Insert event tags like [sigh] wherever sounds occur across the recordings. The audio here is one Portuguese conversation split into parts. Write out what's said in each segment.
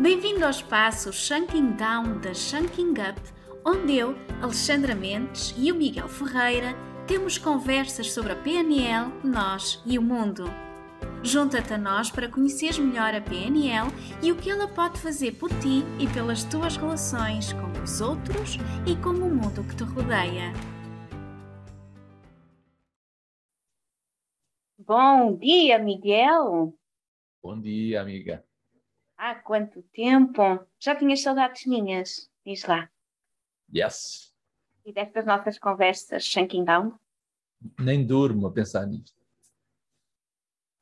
Bem-vindo ao espaço Shanking Down da Shanking Up, onde eu, Alexandra Mendes e o Miguel Ferreira temos conversas sobre a PNL, nós e o mundo. Junta-te a nós para conheceres melhor a PNL e o que ela pode fazer por ti e pelas tuas relações com os outros e com o mundo que te rodeia. Bom dia, Miguel. Bom dia, amiga. Há quanto tempo? Já tinhas saudades minhas? Diz lá. Yes. E destas nossas conversas, Shanking Down? Nem durmo a pensar nisto.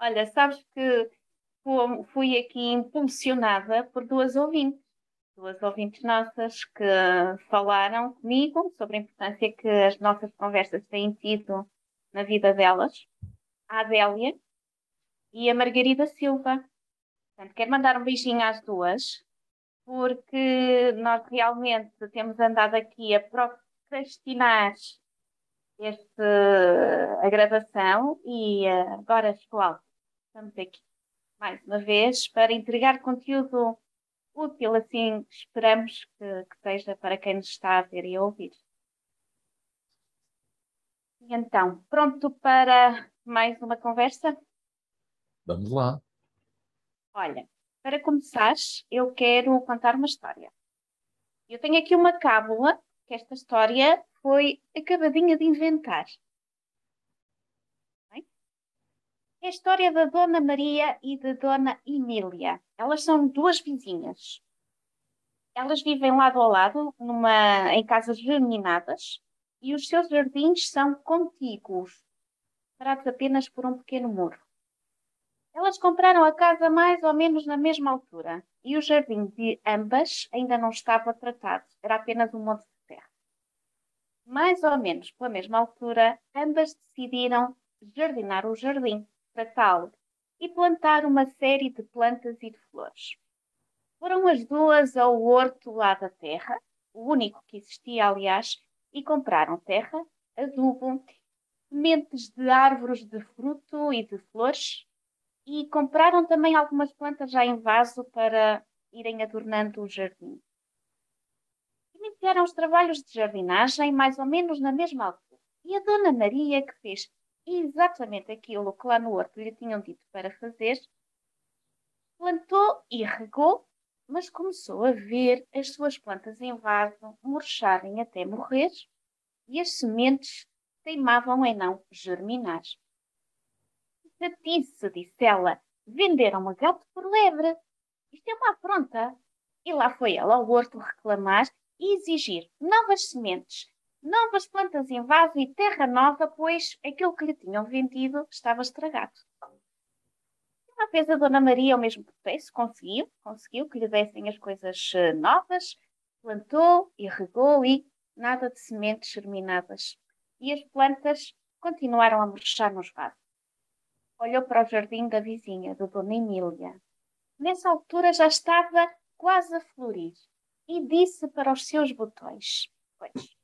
Olha, sabes que fui aqui impulsionada por duas ouvintes. Duas ouvintes nossas que falaram comigo sobre a importância que as nossas conversas têm tido na vida delas. A Adélia e a Margarida Silva. Portanto, quero mandar um beijinho às duas, porque nós realmente temos andado aqui a procrastinar este, a gravação e uh, agora escolar. Estamos aqui mais uma vez para entregar conteúdo útil, assim esperamos que, que seja para quem nos está a ver e a ouvir. Então, pronto para mais uma conversa? Vamos lá. Olha, para começar, eu quero contar uma história. Eu tenho aqui uma cábula, que esta história foi acabadinha de inventar. É a história da Dona Maria e da Dona Emília. Elas são duas vizinhas. Elas vivem lado a lado, numa, em casas germinadas, e os seus jardins são contíguos, separados apenas por um pequeno muro. Elas compraram a casa mais ou menos na mesma altura e o jardim de ambas ainda não estava tratado, era apenas um monte de terra. Mais ou menos pela mesma altura, ambas decidiram jardinar o jardim, tratá-lo e plantar uma série de plantas e de flores. Foram as duas ao horto lá da terra, o único que existia, aliás, e compraram terra, adubo, sementes de árvores de fruto e de flores e compraram também algumas plantas já em vaso para irem adornando o jardim. Iniciaram os trabalhos de jardinagem mais ou menos na mesma altura. E a Dona Maria, que fez exatamente aquilo que lá no horto lhe tinham dito para fazer, plantou e regou, mas começou a ver as suas plantas em vaso murcharem até morrer e as sementes teimavam em não germinar. Chatice, disse ela. Venderam-me gato por lebre. Isto é uma afronta. E lá foi ela ao horto reclamar e exigir novas sementes, novas plantas em vaso e terra nova, pois aquilo que lhe tinham vendido estava estragado. Uma vez a Dona Maria, ao mesmo processo, conseguiu, conseguiu que lhe dessem as coisas eh, novas, plantou e regou e nada de sementes germinadas. E as plantas continuaram a murchar nos vasos olhou para o jardim da vizinha, do Dona Emília. Nessa altura já estava quase a florir e disse para os seus botões: Pois,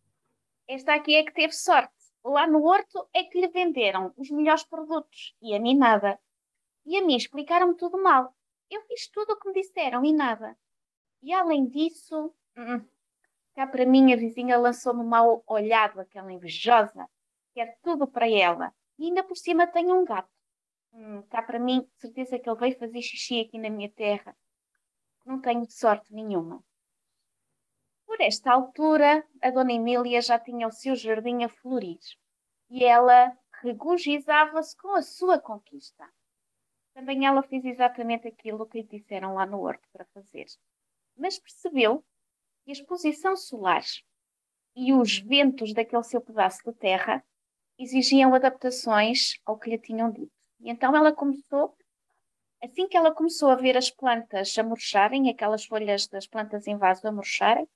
esta aqui é que teve sorte. Lá no horto é que lhe venderam os melhores produtos e a mim nada. E a mim explicaram-me tudo mal. Eu fiz tudo o que me disseram e nada. E além disso, hum, cá para mim a vizinha lançou-me uma olhada, aquela invejosa, quer tudo para ela. E ainda por cima tem um gato. Hum, cá para mim, certeza que ele veio fazer xixi aqui na minha terra. Não tenho sorte nenhuma. Por esta altura, a Dona Emília já tinha o seu jardim a florir e ela regozijava-se com a sua conquista. Também ela fez exatamente aquilo que lhe disseram lá no horto para fazer. Mas percebeu que a exposição solar e os ventos daquele seu pedaço de terra exigiam adaptações ao que lhe tinham dito. E então ela começou, assim que ela começou a ver as plantas a murcharem, aquelas folhas das plantas em vaso a murcharem,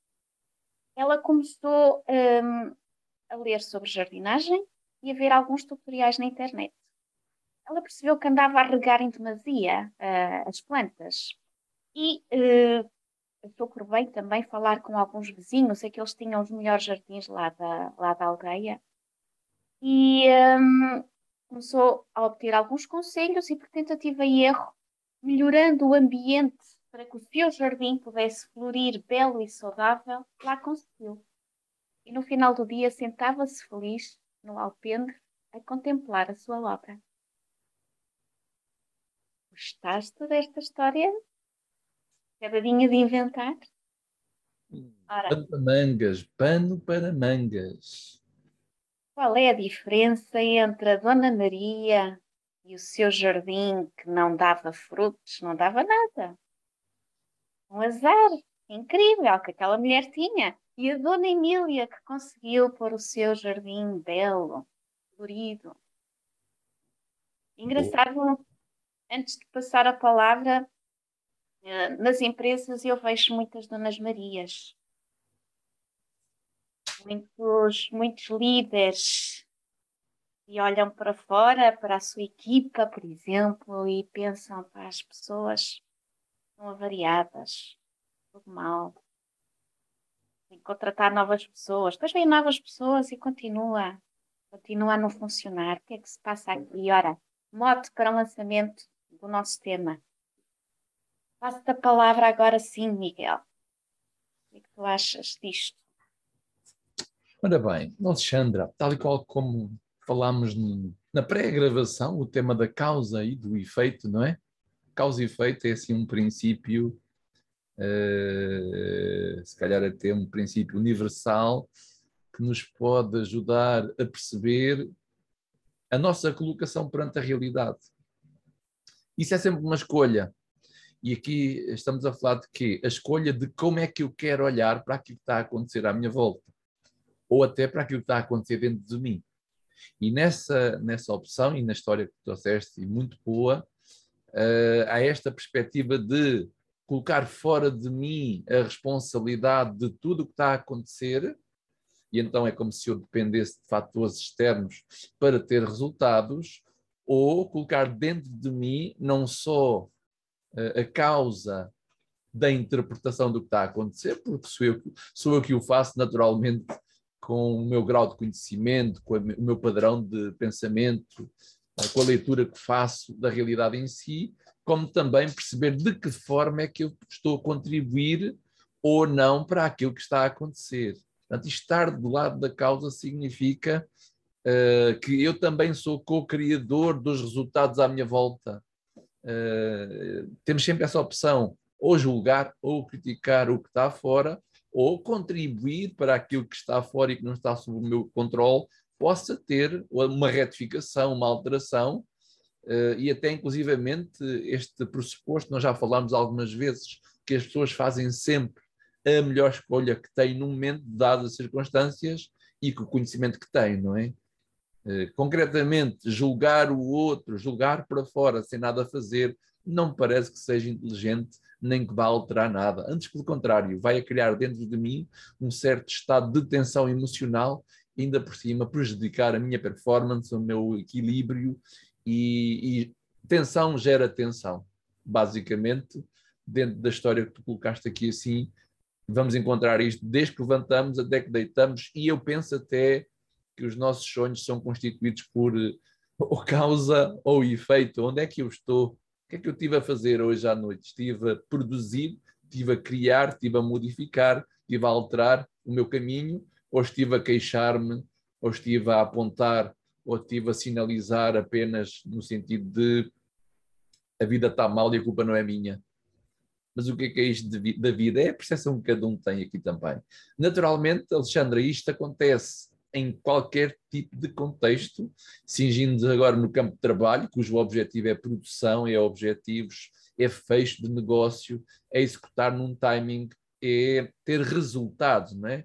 ela começou um, a ler sobre jardinagem e a ver alguns tutoriais na internet. Ela percebeu que andava a regar em demasia uh, as plantas e uh, estou por bem também falar com alguns vizinhos, é que eles tinham os melhores jardins lá da, lá da aldeia. E um, começou a obter alguns conselhos e, por tentativa e erro, melhorando o ambiente para que o seu jardim pudesse florir belo e saudável, lá conseguiu. E no final do dia sentava-se feliz no alpendre a contemplar a sua obra. Gostaste desta história? Acabadinha de inventar? Ora, pano para mangas, pano para mangas. Qual é a diferença entre a Dona Maria e o seu jardim que não dava frutos, não dava nada? Um azar incrível que aquela mulher tinha. E a Dona Emília que conseguiu pôr o seu jardim belo, florido. Engraçado, antes de passar a palavra, eh, nas empresas eu vejo muitas Donas Marias. Muitos, muitos líderes e olham para fora, para a sua equipa, por exemplo, e pensam para as pessoas estão avariadas, tudo mal. Tem que contratar novas pessoas. Depois vêm novas pessoas e continua, continua a não funcionar. O que é que se passa aqui? Ora, mote para o lançamento do nosso tema. Passo-te a palavra agora sim, Miguel. O que é que tu achas disto? Ora bem, Alexandra, tal e qual como falámos na pré-gravação, o tema da causa e do efeito, não é? Causa e efeito é assim um princípio, uh, se calhar até um princípio universal, que nos pode ajudar a perceber a nossa colocação perante a realidade. Isso é sempre uma escolha. E aqui estamos a falar de quê? A escolha de como é que eu quero olhar para aquilo que está a acontecer à minha volta. Ou até para aquilo que está a acontecer dentro de mim. E nessa, nessa opção, e na história que trouxeste, e muito boa, uh, há esta perspectiva de colocar fora de mim a responsabilidade de tudo o que está a acontecer, e então é como se eu dependesse de fatores externos para ter resultados, ou colocar dentro de mim não só uh, a causa da interpretação do que está a acontecer, porque sou eu, sou eu que o faço naturalmente com o meu grau de conhecimento, com o meu padrão de pensamento, eh, com a leitura que faço da realidade em si, como também perceber de que forma é que eu estou a contribuir ou não para aquilo que está a acontecer. Portanto, estar do lado da causa significa uh, que eu também sou co-criador dos resultados à minha volta. Uh, temos sempre essa opção, ou julgar ou criticar o que está fora, ou contribuir para aquilo que está fora e que não está sob o meu controle possa ter uma retificação, uma alteração uh, e até inclusivamente este pressuposto, nós já falámos algumas vezes, que as pessoas fazem sempre a melhor escolha que têm no momento, dadas as circunstâncias e com o conhecimento que têm, não é? Uh, concretamente, julgar o outro, julgar para fora sem nada a fazer, não me parece que seja inteligente nem que vá alterar nada. Antes, pelo contrário, vai criar dentro de mim um certo estado de tensão emocional, ainda por cima prejudicar a minha performance, o meu equilíbrio e, e tensão gera tensão. Basicamente, dentro da história que tu colocaste aqui assim, vamos encontrar isto desde que levantamos até que deitamos e eu penso até que os nossos sonhos são constituídos por eh, ou causa ou efeito. Onde é que eu estou? Que é que eu estive a fazer hoje à noite? Estive a produzir, estive a criar, estive a modificar, estive a alterar o meu caminho, ou estive a queixar-me, ou estive a apontar, ou estive a sinalizar apenas no sentido de a vida está mal e a culpa não é minha. Mas o que é que é isto da vida? É a percepção que cada um tem aqui também. Naturalmente, Alexandra, isto acontece em qualquer tipo de contexto, cingindo agora no campo de trabalho, cujo objetivo é produção, é objetivos, é fecho de negócio, é executar num timing, é ter resultados, não é?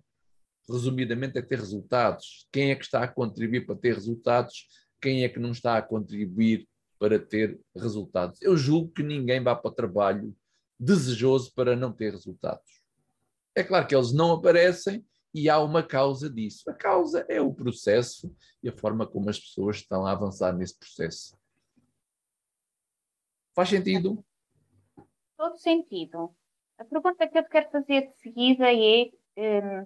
Resumidamente, é ter resultados. Quem é que está a contribuir para ter resultados? Quem é que não está a contribuir para ter resultados? Eu julgo que ninguém vá para o trabalho desejoso para não ter resultados. É claro que eles não aparecem, e há uma causa disso. A causa é o processo e a forma como as pessoas estão a avançar nesse processo. Faz sentido? Todo sentido. A pergunta que eu te quero fazer de seguida é um,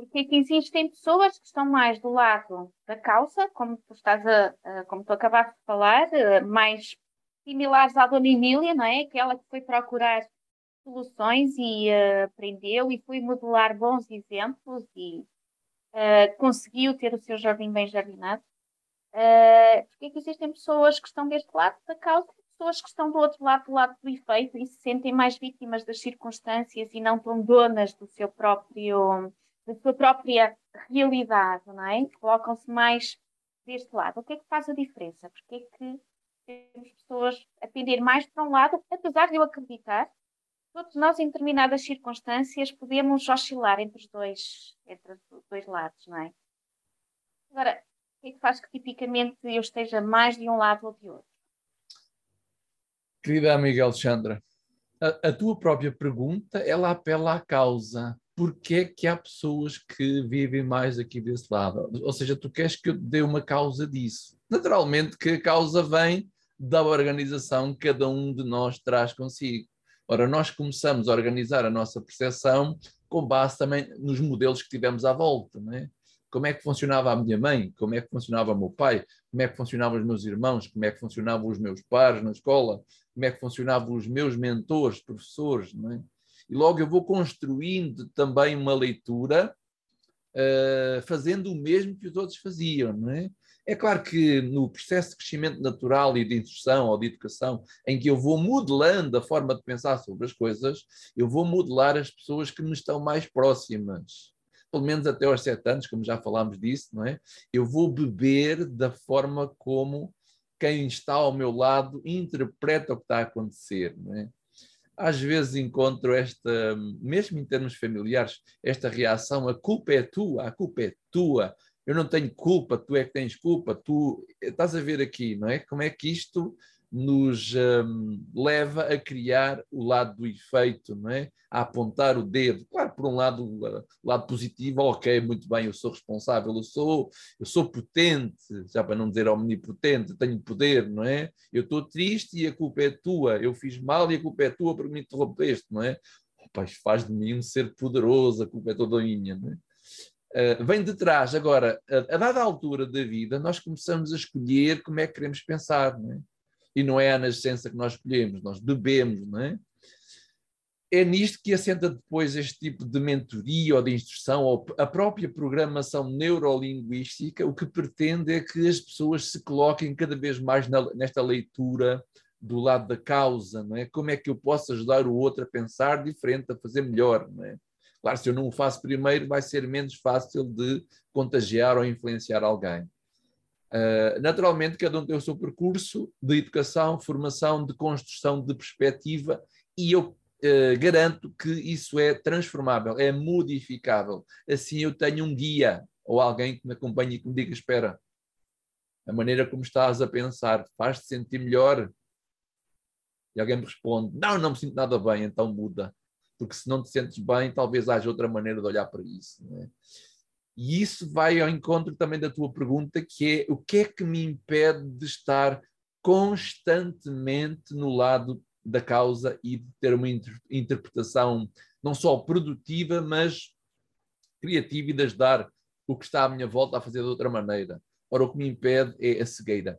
porque é que existem pessoas que estão mais do lado da causa, como tu estás a, a como tu acabaste de falar, uh, mais similares à Dona Emília, não é? Aquela que foi procurar soluções e uh, aprendeu e foi modelar bons exemplos e uh, conseguiu ter o seu jardim bem jardinado. Uh, porque é que existem pessoas que estão deste lado da causa pessoas que estão do outro lado, do lado do efeito, e se sentem mais vítimas das circunstâncias e não tão donas do seu próprio, da sua própria realidade, não é? Colocam-se mais deste lado. O que é que faz a diferença? Porque é que temos pessoas a pender mais para um lado, apesar de eu acreditar todos nós, em determinadas circunstâncias, podemos oscilar entre os dois, entre os dois lados, não é? Agora, o que é que faz que tipicamente eu esteja mais de um lado ou de outro? Querida amiga Alexandra, a, a tua própria pergunta, ela apela à causa. Porquê é que há pessoas que vivem mais aqui desse lado? Ou seja, tu queres que eu te dê uma causa disso. Naturalmente que a causa vem da organização que cada um de nós traz consigo. Ora, nós começamos a organizar a nossa percepção com base também nos modelos que tivemos à volta, não é? Como é que funcionava a minha mãe? Como é que funcionava o meu pai? Como é que funcionavam os meus irmãos? Como é que funcionavam os meus pares na escola? Como é que funcionavam os meus mentores, professores, não é? E logo eu vou construindo também uma leitura, uh, fazendo o mesmo que os outros faziam, não é? É claro que no processo de crescimento natural e de instrução ou de educação, em que eu vou modelando a forma de pensar sobre as coisas, eu vou modelar as pessoas que me estão mais próximas. Pelo menos até aos sete anos, como já falámos disso, não é? Eu vou beber da forma como quem está ao meu lado interpreta o que está a acontecer, não é? Às vezes encontro esta, mesmo em termos familiares, esta reação: a culpa é tua, a culpa é tua, eu não tenho culpa, tu é que tens culpa, tu estás a ver aqui, não é? Como é que isto nos um, leva a criar o lado do efeito, não é? A apontar o dedo. Claro, por um lado, o lado positivo, ok, muito bem, eu sou responsável, eu sou, eu sou potente, já para não dizer omnipotente, tenho poder, não é? Eu estou triste e a culpa é tua, eu fiz mal e a culpa é tua porque me interrompeste, não é? Pai, faz de mim um ser poderoso, a culpa é toda minha, não é? Uh, vem de trás. Agora, a, a, dada altura da vida, nós começamos a escolher como é que queremos pensar, não é? E não é a nascença que nós escolhemos, nós bebemos, não é? É nisto que assenta depois este tipo de mentoria ou de instrução, ou a própria programação neurolinguística, o que pretende é que as pessoas se coloquem cada vez mais na, nesta leitura do lado da causa, não é? Como é que eu posso ajudar o outro a pensar diferente, a fazer melhor, não é? Claro, se eu não o faço primeiro, vai ser menos fácil de contagiar ou influenciar alguém. Uh, naturalmente, cada um tem o seu percurso de educação, formação, de construção de perspectiva, e eu uh, garanto que isso é transformável, é modificável. Assim, eu tenho um guia ou alguém que me acompanhe e que me diga: espera, a maneira como estás a pensar faz-te sentir melhor. E alguém me responde: não, não me sinto nada bem, então muda porque se não te sentes bem, talvez haja outra maneira de olhar para isso. É? E isso vai ao encontro também da tua pergunta, que é o que é que me impede de estar constantemente no lado da causa e de ter uma inter interpretação não só produtiva, mas criativa e de ajudar o que está à minha volta a fazer de outra maneira. Ora, o que me impede é a cegueira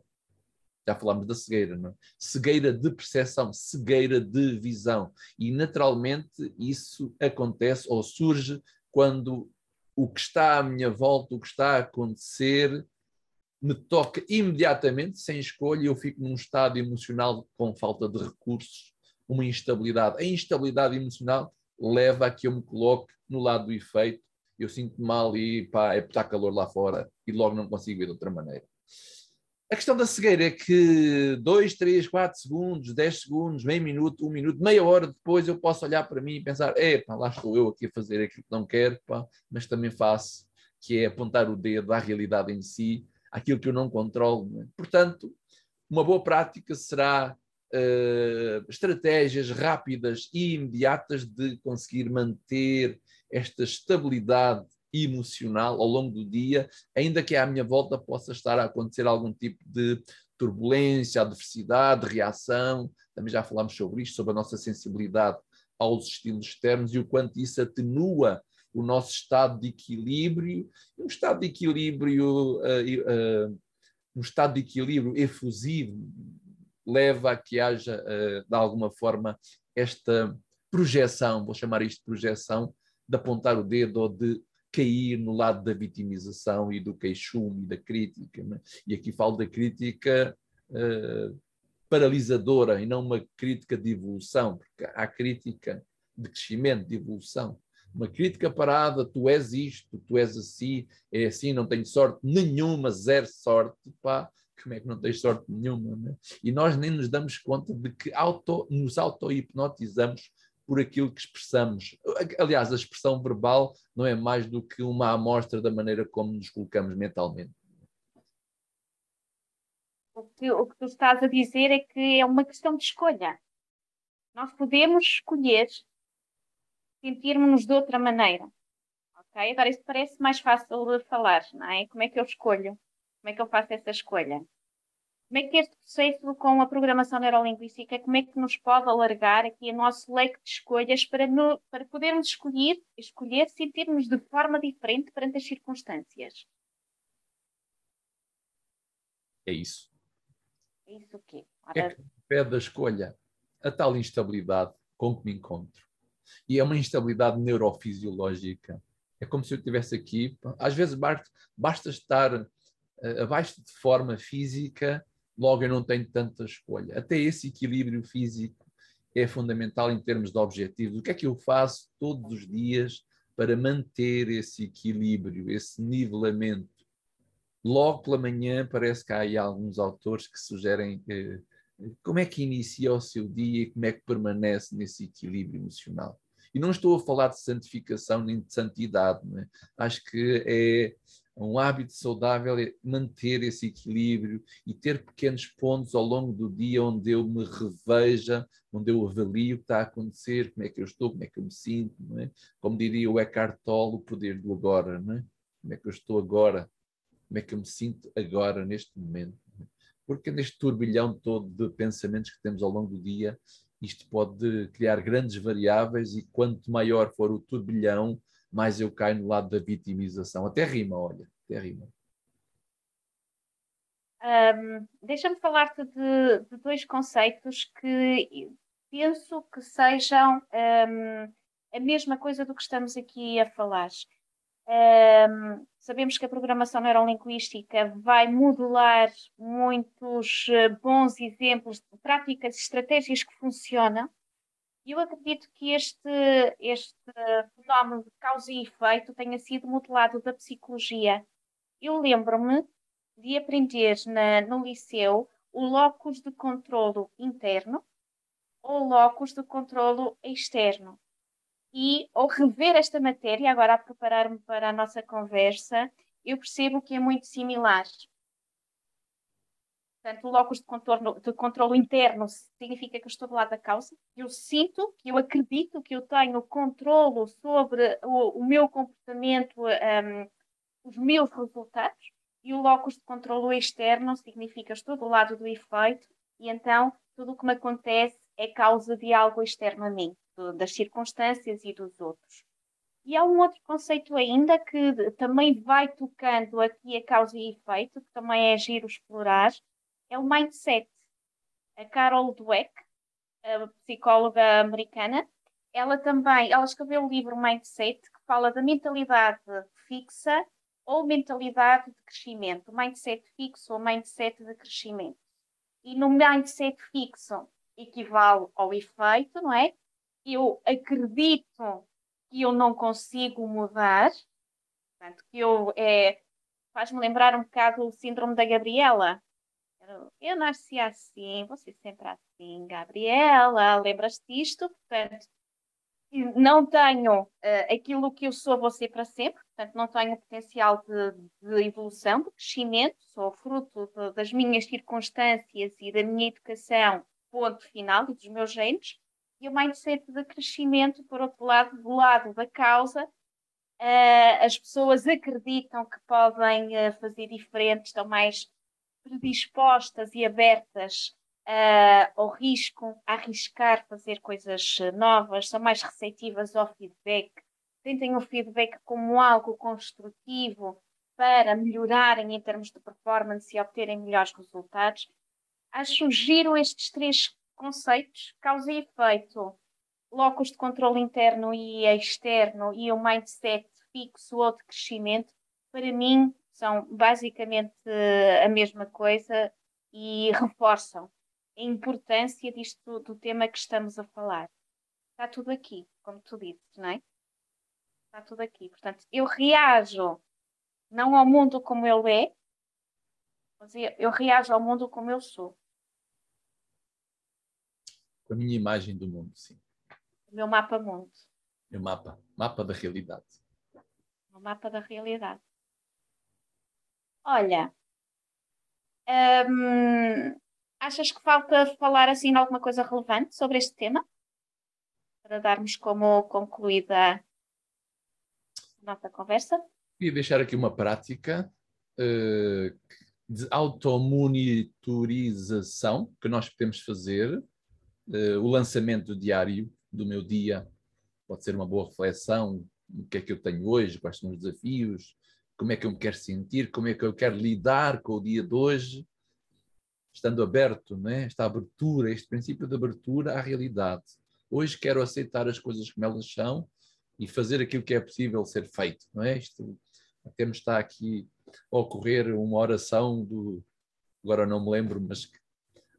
já falámos da cegueira, não é? cegueira de percepção, cegueira de visão. E naturalmente isso acontece ou surge quando o que está à minha volta, o que está a acontecer, me toca imediatamente, sem escolha, eu fico num estado emocional com falta de recursos, uma instabilidade. A instabilidade emocional leva a que eu me coloque no lado do efeito, eu sinto mal e pá, é está calor lá fora e logo não consigo ver de outra maneira. A questão da cegueira é que 2, 3, 4 segundos, 10 segundos, meio minuto, um minuto, meia hora depois eu posso olhar para mim e pensar: epá, lá estou eu aqui a fazer aquilo que não quero, pá, mas também faço, que é apontar o dedo à realidade em si, aquilo que eu não controlo. É? Portanto, uma boa prática será uh, estratégias rápidas e imediatas de conseguir manter esta estabilidade emocional ao longo do dia, ainda que à minha volta possa estar a acontecer algum tipo de turbulência, adversidade, reação. Também já falámos sobre isto, sobre a nossa sensibilidade aos estilos externos e o quanto isso atenua o nosso estado de equilíbrio. Um estado de equilíbrio, uh, uh, um estado de equilíbrio efusivo leva a que haja, uh, de alguma forma, esta projeção, vou chamar isto de projeção, de apontar o dedo ou de cair no lado da vitimização e do queixume e da crítica. Né? E aqui falo da crítica uh, paralisadora e não uma crítica de evolução, porque há crítica de crescimento, de evolução. Uma crítica parada, tu és isto, tu és assim, é assim, não tenho sorte nenhuma, zero sorte, pá, como é que não tens sorte nenhuma? Né? E nós nem nos damos conta de que auto, nos auto-hipnotizamos por aquilo que expressamos. Aliás, a expressão verbal não é mais do que uma amostra da maneira como nos colocamos mentalmente. O que, o que tu estás a dizer é que é uma questão de escolha. Nós podemos escolher sentirmos-nos de outra maneira. Ok? Agora, isso parece mais fácil de falar, não é? Como é que eu escolho? Como é que eu faço essa escolha? Como é que este processo com a programação neurolinguística, como é que nos pode alargar aqui o nosso leque de escolhas para, no, para podermos escolher, escolher sentirmos de forma diferente perante as circunstâncias? É isso. É isso o quê? Ora... É que pede a escolha a tal instabilidade com que me encontro. E é uma instabilidade neurofisiológica. É como se eu estivesse aqui, às vezes basta, basta estar uh, abaixo de forma física logo eu não tenho tanta escolha. Até esse equilíbrio físico é fundamental em termos de objetivos. O que é que eu faço todos os dias para manter esse equilíbrio, esse nivelamento? Logo pela manhã, parece que há aí alguns autores que sugerem eh, como é que inicia o seu dia e como é que permanece nesse equilíbrio emocional. E não estou a falar de santificação nem de santidade, é? acho que é um hábito saudável é manter esse equilíbrio e ter pequenos pontos ao longo do dia onde eu me reveja, onde eu avalio o que está a acontecer, como é que eu estou, como é que eu me sinto, é? Como diria o Eckhart Tolle, o poder do agora, é? Como é que eu estou agora? Como é que eu me sinto agora, neste momento? É? Porque neste turbilhão todo de pensamentos que temos ao longo do dia, isto pode criar grandes variáveis e quanto maior for o turbilhão, mais eu caio no lado da vitimização. Até rima, olha, até rima. Um, Deixa-me falar-te de, de, dois conceitos que penso que sejam um, a mesma coisa do que estamos aqui a falar. Um, sabemos que a programação neurolinguística vai modular muitos eh, bons exemplos de práticas e estratégias que funcionam e eu acredito que este, este fenómeno de causa e efeito tenha sido modelado da psicologia. Eu lembro-me de aprender na, no liceu o locus de controlo interno ou locus de controlo externo. E ao rever esta matéria, agora a preparar-me para a nossa conversa, eu percebo que é muito similar. Portanto, o locus de, contorno, de controle interno significa que eu estou do lado da causa. Eu sinto, que eu acredito que eu tenho controlo sobre o, o meu comportamento, um, os meus resultados. E o locus de controle externo significa estou do lado do efeito e então tudo o que me acontece é causa de algo externo a mim, das circunstâncias e dos outros. E há um outro conceito ainda que também vai tocando aqui a causa e efeito, que também é giro explorar, é o mindset. A Carol Dweck, a psicóloga americana, ela também, ela escreveu o livro Mindset, que fala da mentalidade fixa ou mentalidade de crescimento, mindset fixo ou mindset de crescimento. E no mindset fixo equivale ao efeito, não é? Eu acredito que eu não consigo mudar, portanto, que eu é, faz-me lembrar um bocado o síndrome da Gabriela, eu nasci assim, você sempre assim, Gabriela, lembras disto? Portanto, não tenho uh, aquilo que eu sou você para sempre, portanto, não tenho potencial de, de evolução, de crescimento, sou fruto de, das minhas circunstâncias e da minha educação, ponto final, e dos meus genes. E o mindset de crescimento, por outro lado, do lado da causa, uh, as pessoas acreditam que podem uh, fazer diferente, estão mais predispostas e abertas uh, ao risco, a arriscar fazer coisas novas, são mais receptivas ao feedback, tentem o feedback como algo construtivo para melhorarem em termos de performance e obterem melhores resultados. Acho giro estes três conceitos, causa e efeito, locus de controle interno e externo e o mindset fixo ou de crescimento, para mim, são basicamente a mesma coisa e [laughs] reforçam a importância disto do tema que estamos a falar. Está tudo aqui, como tu dizes, não é? Está tudo aqui. Portanto, eu reajo não ao mundo como ele é, mas eu reajo ao mundo como eu sou. Com a minha imagem do mundo, sim. O meu mapa mundo. Meu mapa. Mapa da realidade. O mapa da realidade. Olha, hum, achas que falta falar assim alguma coisa relevante sobre este tema? Para darmos como concluída a nossa conversa? Queria deixar aqui uma prática uh, de automonitorização que nós podemos fazer. Uh, o lançamento diário do meu dia pode ser uma boa reflexão o que é que eu tenho hoje, quais são os desafios, como é que eu me quero sentir, como é que eu quero lidar com o dia de hoje, estando aberto, né? esta abertura, este princípio de abertura à realidade. Hoje quero aceitar as coisas como elas são e fazer aquilo que é possível ser feito. Não é? Isto, temos está aqui a ocorrer uma oração do. Agora não me lembro, mas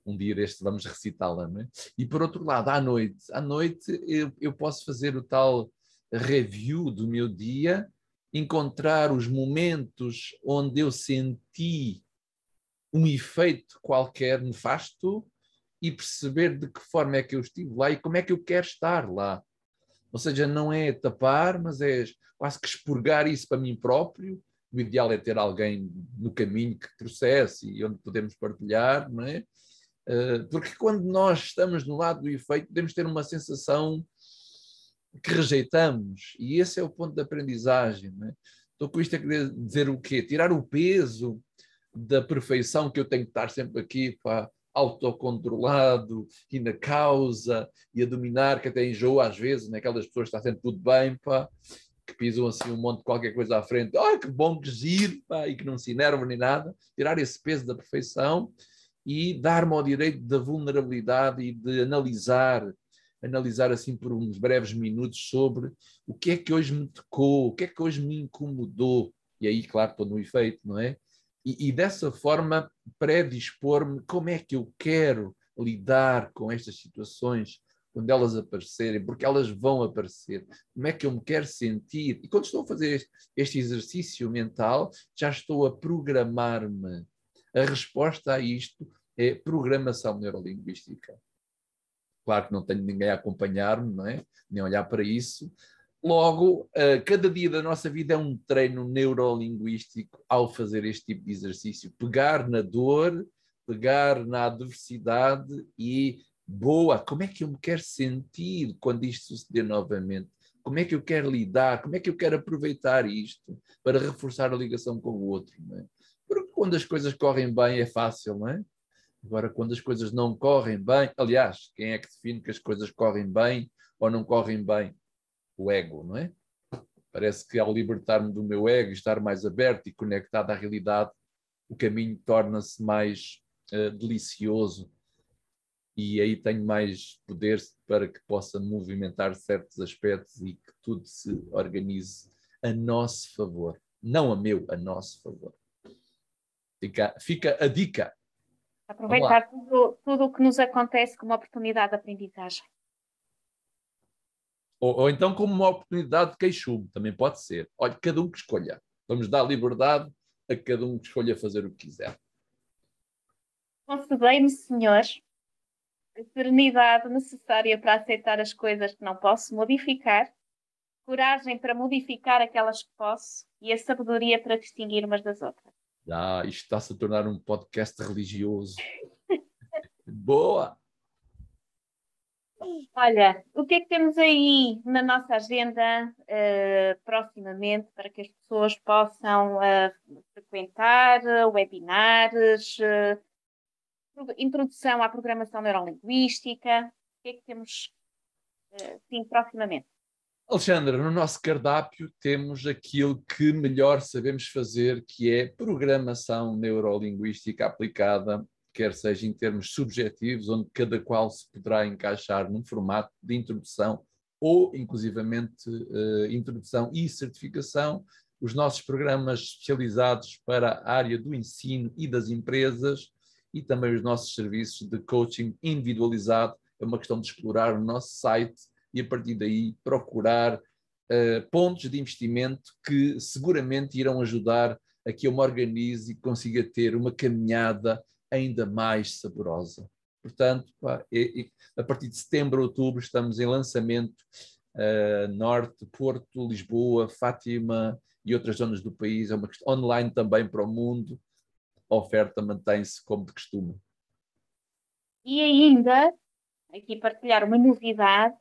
um dia deste vamos recitá-la. É? E por outro lado, à noite, à noite eu, eu posso fazer o tal review do meu dia encontrar os momentos onde eu senti um efeito qualquer nefasto e perceber de que forma é que eu estive lá e como é que eu quero estar lá. Ou seja, não é tapar, mas é quase que expurgar isso para mim próprio. O ideal é ter alguém no caminho que processe e onde podemos partilhar, não é? Eh, porque quando nós estamos no lado do efeito, podemos ter uma sensação que rejeitamos. E esse é o ponto da aprendizagem. Né? Estou com isto a querer dizer o quê? Tirar o peso da perfeição que eu tenho que estar sempre aqui para autocontrolado e na causa e a dominar, que até enjoa às vezes, naquelas né? pessoas que está sempre tudo bem, pá, que pisam assim um monte de qualquer coisa à frente, ai que bom, que giro, pá, e que não se enervam nem nada, tirar esse peso da perfeição e dar-me ao direito da vulnerabilidade e de analisar analisar assim por uns breves minutos sobre o que é que hoje me tocou, o que é que hoje me incomodou. E aí, claro, estou no efeito, não é? E, e dessa forma predispor-me como é que eu quero lidar com estas situações quando elas aparecerem, porque elas vão aparecer. Como é que eu me quero sentir? E quando estou a fazer este exercício mental, já estou a programar-me. A resposta a isto é programação neurolinguística. Claro que não tenho ninguém a acompanhar-me, não é? nem olhar para isso. Logo, uh, cada dia da nossa vida é um treino neurolinguístico ao fazer este tipo de exercício. Pegar na dor, pegar na adversidade e, boa, como é que eu me quero sentir quando isto suceder novamente? Como é que eu quero lidar? Como é que eu quero aproveitar isto para reforçar a ligação com o outro? É? Porque quando as coisas correm bem é fácil, não é? Agora, quando as coisas não correm bem, aliás, quem é que define que as coisas correm bem ou não correm bem? O ego, não é? Parece que ao libertar-me do meu ego estar mais aberto e conectado à realidade, o caminho torna-se mais uh, delicioso e aí tenho mais poder para que possa movimentar certos aspectos e que tudo se organize a nosso favor. Não a meu, a nosso favor. Fica, fica a dica. Aproveitar tudo, tudo o que nos acontece como oportunidade de aprendizagem. Ou, ou, então como uma oportunidade de queixume, também pode ser. Olha, cada um que escolha. Vamos dar liberdade a cada um que escolha fazer o que quiser. Concedei-me, Senhor, a serenidade necessária para aceitar as coisas que não posso modificar, coragem para modificar aquelas que posso e a sabedoria para distinguir umas das outras. Ah, isto está-se a tornar um podcast religioso. Boa! Olha, o que é que temos aí na nossa agenda uh, proximamente para que as pessoas possam uh, frequentar uh, webinars, introdução à programação neurolinguística? O que é que temos sim, proximamente? Alexandra, no nosso cardápio temos aquilo que melhor sabemos fazer, que é programação neurolinguística aplicada quer seja em termos subjetivos, onde cada qual se poderá encaixar num formato de introdução ou, inclusivamente, uh, introdução e certificação, os nossos programas especializados para a área do ensino e das empresas e também os nossos serviços de coaching individualizado. É uma questão de explorar o nosso site e, a partir daí, procurar uh, pontos de investimento que seguramente irão ajudar a que eu me organize e consiga ter uma caminhada ainda mais saborosa. Portanto, pá, e, e, a partir de setembro, outubro, estamos em lançamento uh, Norte, Porto, Lisboa, Fátima e outras zonas do país. É uma questão online também para o mundo. A oferta mantém-se como de costume. E ainda, aqui partilhar uma novidade,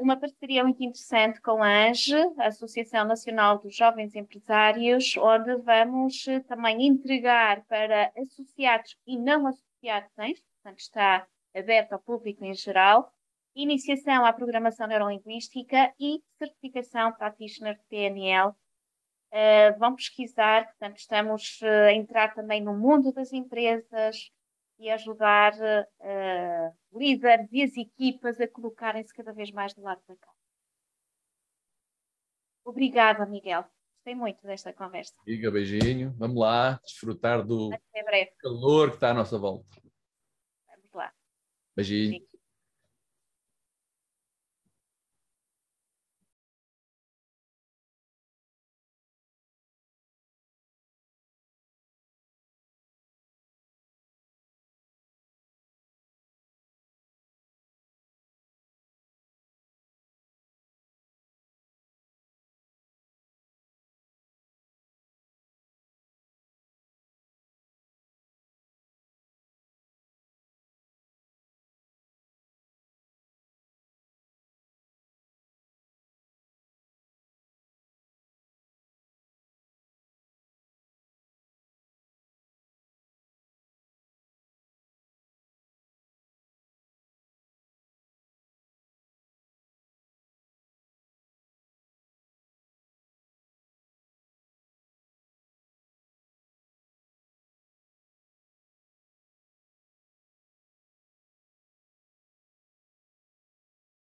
uma parceria muito interessante com a ANGE, a Associação Nacional dos Jovens Empresários, onde vamos uh, também entregar para associados e não associados, portanto está aberto ao público em geral, iniciação à programação neurolinguística e certificação practitioner de PNL. Uh, vão pesquisar, portanto, estamos a entrar também no mundo das empresas e ajudar uh, líderes e as equipas a colocarem-se cada vez mais do lado da casa. Obrigada, Miguel. Gostei muito desta conversa. Diga beijinho. Vamos lá desfrutar do calor que está à nossa volta. Vamos lá. Beijinho.